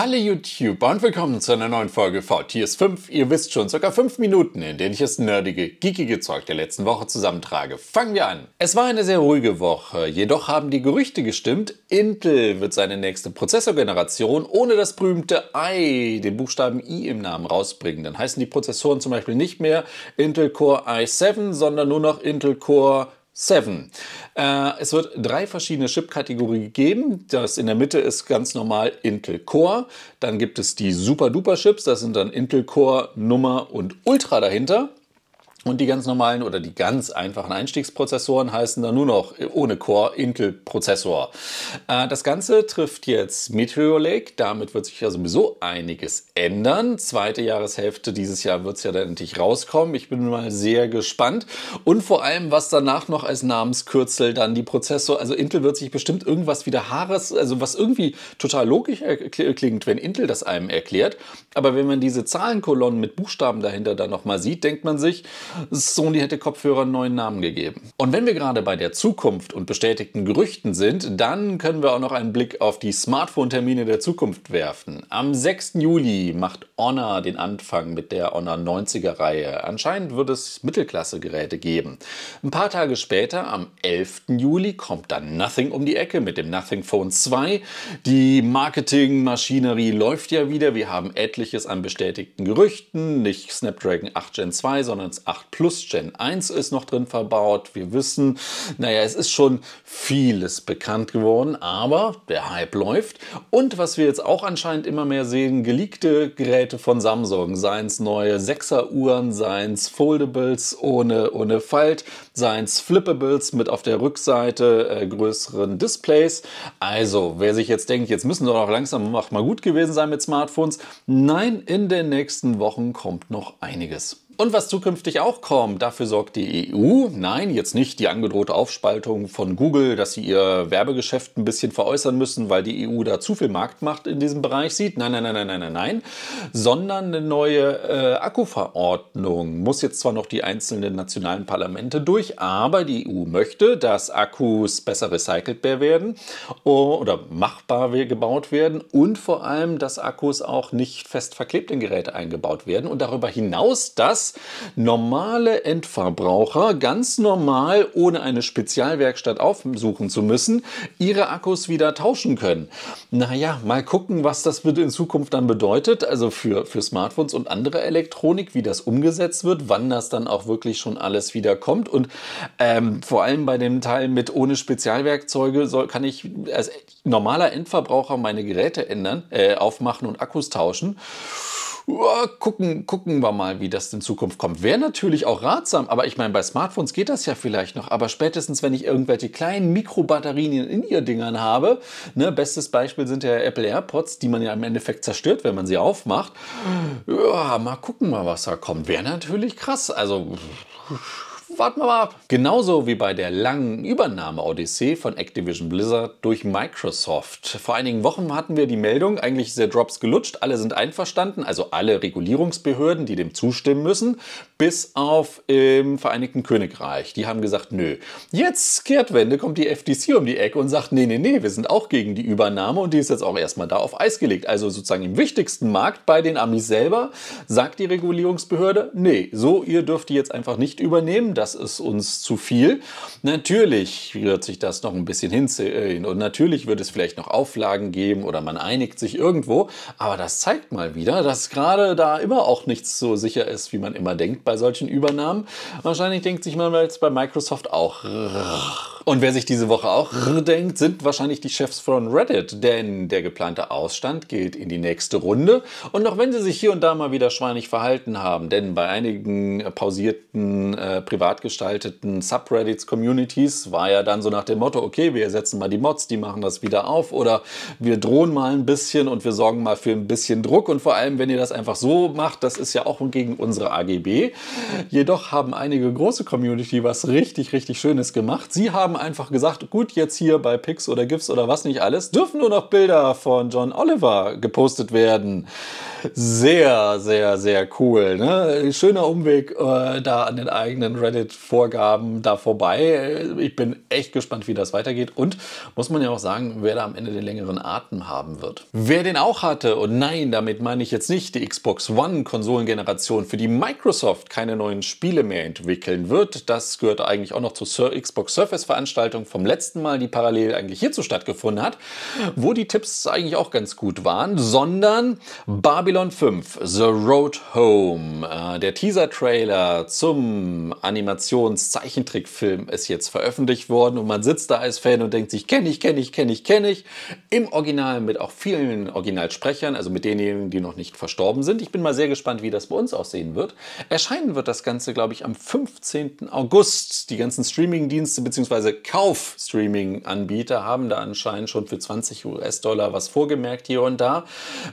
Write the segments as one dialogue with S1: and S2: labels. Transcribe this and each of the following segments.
S1: Hallo YouTube und willkommen zu einer neuen Folge VTS 5. Ihr wisst schon, circa 5 Minuten, in denen ich das nerdige, geekige Zeug der letzten Woche zusammentrage. Fangen wir an. Es war eine sehr ruhige Woche, jedoch haben die Gerüchte gestimmt, Intel wird seine nächste Prozessorgeneration ohne das berühmte i, den Buchstaben i im Namen rausbringen. Dann heißen die Prozessoren zum Beispiel nicht mehr Intel Core i7, sondern nur noch Intel Core 7. Äh, es wird drei verschiedene Chip-Kategorien geben. Das in der Mitte ist ganz normal Intel Core. Dann gibt es die Super-Duper-Chips. Das sind dann Intel Core, Nummer und Ultra dahinter. Und die ganz normalen oder die ganz einfachen Einstiegsprozessoren heißen dann nur noch ohne Core Intel Prozessor. Äh, das Ganze trifft jetzt Meteor Lake. Damit wird sich ja sowieso einiges ändern. Zweite Jahreshälfte dieses Jahr wird es ja dann endlich rauskommen. Ich bin mal sehr gespannt. Und vor allem, was danach noch als Namenskürzel dann die Prozessor, also Intel wird sich bestimmt irgendwas wieder Haares, also was irgendwie total logisch klingt, wenn Intel das einem erklärt. Aber wenn man diese Zahlenkolonnen mit Buchstaben dahinter dann nochmal sieht, denkt man sich, Sony hätte Kopfhörer einen neuen Namen gegeben. Und wenn wir gerade bei der Zukunft und bestätigten Gerüchten sind, dann können wir auch noch einen Blick auf die Smartphone-Termine der Zukunft werfen. Am 6. Juli macht Honor den Anfang mit der Honor 90er Reihe. Anscheinend wird es Mittelklasse-Geräte geben. Ein paar Tage später, am 11. Juli, kommt dann Nothing um die Ecke mit dem Nothing Phone 2. Die Marketingmaschinerie läuft ja wieder. Wir haben etliches an bestätigten Gerüchten. Nicht Snapdragon 8 Gen 2, sondern 8 8 Plus Gen 1 ist noch drin verbaut. Wir wissen, naja, es ist schon vieles bekannt geworden, aber der Hype läuft. Und was wir jetzt auch anscheinend immer mehr sehen, geleakte Geräte von Samsung, seien es neue 6er Uhren, seien es Foldables ohne, ohne Falt, seien es Flippables mit auf der Rückseite äh, größeren Displays. Also, wer sich jetzt denkt, jetzt müssen doch noch langsam mal gut gewesen sein mit Smartphones. Nein, in den nächsten Wochen kommt noch einiges. Und was zukünftig auch kommt, dafür sorgt die EU. Nein, jetzt nicht die angedrohte Aufspaltung von Google, dass sie ihr Werbegeschäft ein bisschen veräußern müssen, weil die EU da zu viel Marktmacht in diesem Bereich sieht. Nein, nein, nein, nein, nein, nein, nein. Sondern eine neue äh, Akkuverordnung muss jetzt zwar noch die einzelnen nationalen Parlamente durch, aber die EU möchte, dass Akkus besser recycelt werden oder machbar gebaut werden und vor allem, dass Akkus auch nicht fest verklebt in Geräte eingebaut werden und darüber hinaus, dass normale Endverbraucher ganz normal, ohne eine Spezialwerkstatt aufsuchen zu müssen, ihre Akkus wieder tauschen können. Naja, mal gucken, was das in Zukunft dann bedeutet, also für, für Smartphones und andere Elektronik, wie das umgesetzt wird, wann das dann auch wirklich schon alles wieder kommt. Und ähm, vor allem bei dem Teil mit ohne Spezialwerkzeuge soll, kann ich als normaler Endverbraucher meine Geräte ändern, äh, aufmachen und Akkus tauschen gucken, gucken wir mal, wie das in Zukunft kommt. Wäre natürlich auch ratsam, aber ich meine, bei Smartphones geht das ja vielleicht noch. Aber spätestens, wenn ich irgendwelche kleinen Mikrobatterien in ihr Dingern habe, ne, bestes Beispiel sind ja Apple AirPods, die man ja im Endeffekt zerstört, wenn man sie aufmacht. Ja, mal gucken mal, was da kommt. Wäre natürlich krass. Also warten wir mal ab. Genauso wie bei der langen Übernahme-Odyssee von Activision Blizzard durch Microsoft. Vor einigen Wochen hatten wir die Meldung, eigentlich ist der Drops gelutscht, alle sind einverstanden, also alle Regulierungsbehörden, die dem zustimmen müssen, bis auf im Vereinigten Königreich. Die haben gesagt, nö. Jetzt Kehrtwende kommt die FTC um die Ecke und sagt, nee, nee, nee, wir sind auch gegen die Übernahme und die ist jetzt auch erstmal da auf Eis gelegt. Also sozusagen im wichtigsten Markt bei den Amis selber sagt die Regulierungsbehörde, nee, so ihr dürft die jetzt einfach nicht übernehmen das ist uns zu viel. Natürlich wird sich das noch ein bisschen hinziehen und natürlich wird es vielleicht noch Auflagen geben oder man einigt sich irgendwo, aber das zeigt mal wieder, dass gerade da immer auch nichts so sicher ist, wie man immer denkt bei solchen Übernahmen. Wahrscheinlich denkt sich man jetzt bei Microsoft auch. Und wer sich diese Woche auch denkt, sind wahrscheinlich die Chefs von Reddit, denn der geplante Ausstand geht in die nächste Runde. Und auch wenn sie sich hier und da mal wieder schweinig verhalten haben, denn bei einigen pausierten, äh, privat gestalteten Subreddits, Communities war ja dann so nach dem Motto, okay, wir ersetzen mal die Mods, die machen das wieder auf oder wir drohen mal ein bisschen und wir sorgen mal für ein bisschen Druck. Und vor allem, wenn ihr das einfach so macht, das ist ja auch gegen unsere AGB. Jedoch haben einige große Community was richtig, richtig Schönes gemacht. Sie haben einfach gesagt, gut, jetzt hier bei Pix oder GIFs oder was nicht alles, dürfen nur noch Bilder von John Oliver gepostet werden. Sehr, sehr, sehr cool. Ne? Schöner Umweg äh, da an den eigenen Reddit-Vorgaben da vorbei. Ich bin echt gespannt, wie das weitergeht. Und muss man ja auch sagen, wer da am Ende den längeren Atem haben wird. Wer den auch hatte, und nein, damit meine ich jetzt nicht die Xbox One-Konsolengeneration, für die Microsoft keine neuen Spiele mehr entwickeln wird, das gehört eigentlich auch noch zur Xbox Surface-Veranstaltung vom letzten Mal, die parallel eigentlich hierzu stattgefunden hat, wo die Tipps eigentlich auch ganz gut waren, sondern Babylon 5, The Road Home. Äh, der Teaser-Trailer zum Animations-Zeichentrickfilm ist jetzt veröffentlicht worden und man sitzt da als Fan und denkt sich, kenne ich, kenne ich, kenne ich, kenne ich. Im Original mit auch vielen Originalsprechern, also mit denjenigen, die noch nicht verstorben sind. Ich bin mal sehr gespannt, wie das bei uns aussehen wird. Erscheinen wird das Ganze, glaube ich, am 15. August. Die ganzen Streaming-Dienste bzw. Kauf-Streaming-Anbieter haben da anscheinend schon für 20 US-Dollar was vorgemerkt hier und da.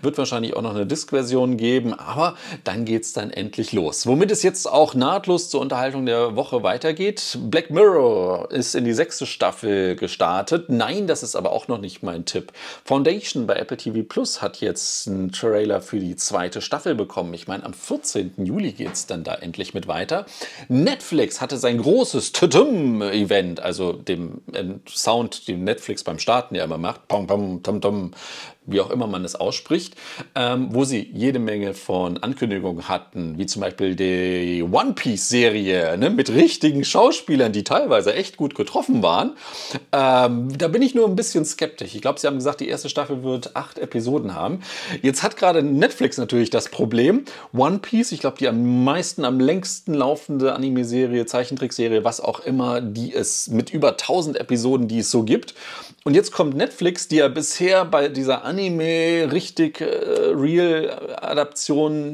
S1: Wird wahrscheinlich auch noch eine Disk-Version geben, aber dann geht es dann endlich los. Womit es jetzt auch nahtlos zur Unterhaltung der Woche weitergeht. Black Mirror ist in die sechste Staffel gestartet. Nein, das ist aber auch noch nicht mein Tipp. Foundation bei Apple TV Plus hat jetzt einen Trailer für die zweite Staffel bekommen. Ich meine, am 14. Juli geht es dann da endlich mit weiter. Netflix hatte sein großes Tudum-Event, also dem Sound, den Netflix beim Starten ja immer macht. Pom, pom, tom, tom, wie auch immer man es ausspricht, ähm, wo sie jede Menge von Ankündigungen hatten, wie zum Beispiel die One Piece-Serie ne, mit richtigen Schauspielern, die teilweise echt gut getroffen waren. Ähm, da bin ich nur ein bisschen skeptisch. Ich glaube, sie haben gesagt, die erste Staffel wird acht Episoden haben. Jetzt hat gerade Netflix natürlich das Problem. One Piece, ich glaube, die am meisten, am längsten laufende Anime-Serie, Zeichentrickserie, was auch immer, die es mit über 1000 Episoden, die es so gibt. Und jetzt kommt Netflix, die ja bisher bei dieser Anime richtig äh,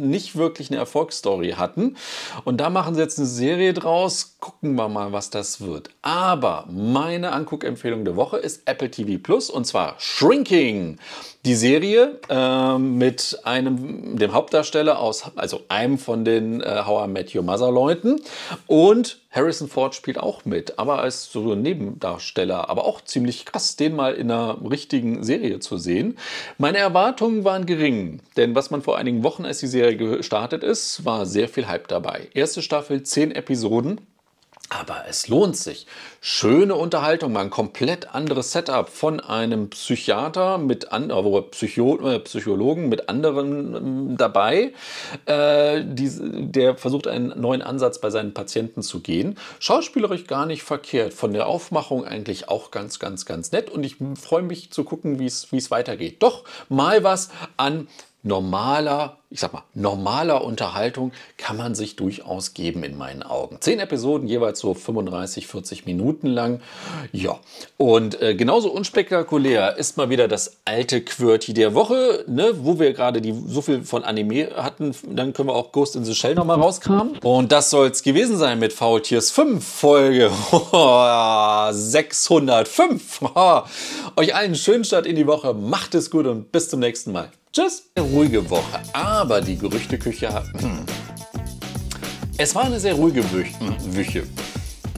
S1: nicht wirklich eine Erfolgsstory hatten. Und da machen sie jetzt eine Serie draus. Gucken wir mal, was das wird. Aber meine Anguckempfehlung der Woche ist Apple TV Plus und zwar Shrinking. Die Serie äh, mit einem, dem Hauptdarsteller aus, also einem von den äh, How I Met Your Mother Leuten und Harrison Ford spielt auch mit, aber als so ein Nebendarsteller, aber auch ziemlich krass, den mal in einer richtigen Serie zu sehen. Meine Erwartungen waren gering, denn was man vor einigen Wochen, als die Serie gestartet ist, war sehr viel Hype dabei. Erste Staffel, zehn Episoden. Aber es lohnt sich. Schöne Unterhaltung, mal ein komplett anderes Setup von einem Psychiater mit an, äh, Psycho, äh, Psychologen mit anderen äh, dabei, äh, die, der versucht einen neuen Ansatz bei seinen Patienten zu gehen. Schauspielerisch gar nicht verkehrt, von der Aufmachung eigentlich auch ganz, ganz, ganz nett und ich freue mich zu gucken, wie es weitergeht. Doch mal was an normaler, ich sag mal, normaler Unterhaltung kann man sich durchaus geben in meinen Augen. Zehn Episoden, jeweils so 35, 40 Minuten lang. Ja, und äh, genauso unspektakulär ist mal wieder das alte QWERTY der Woche, ne, wo wir gerade so viel von Anime hatten. Dann können wir auch Ghost in the Shell nochmal rauskramen. Und das soll es gewesen sein mit Faultiers 5 Folge 605. Euch allen schönen Start in die Woche. Macht es gut und bis zum nächsten Mal. Tschüss. Eine ruhige Woche, aber die Gerüchteküche hat... Hm. Es war eine sehr ruhige Wüche.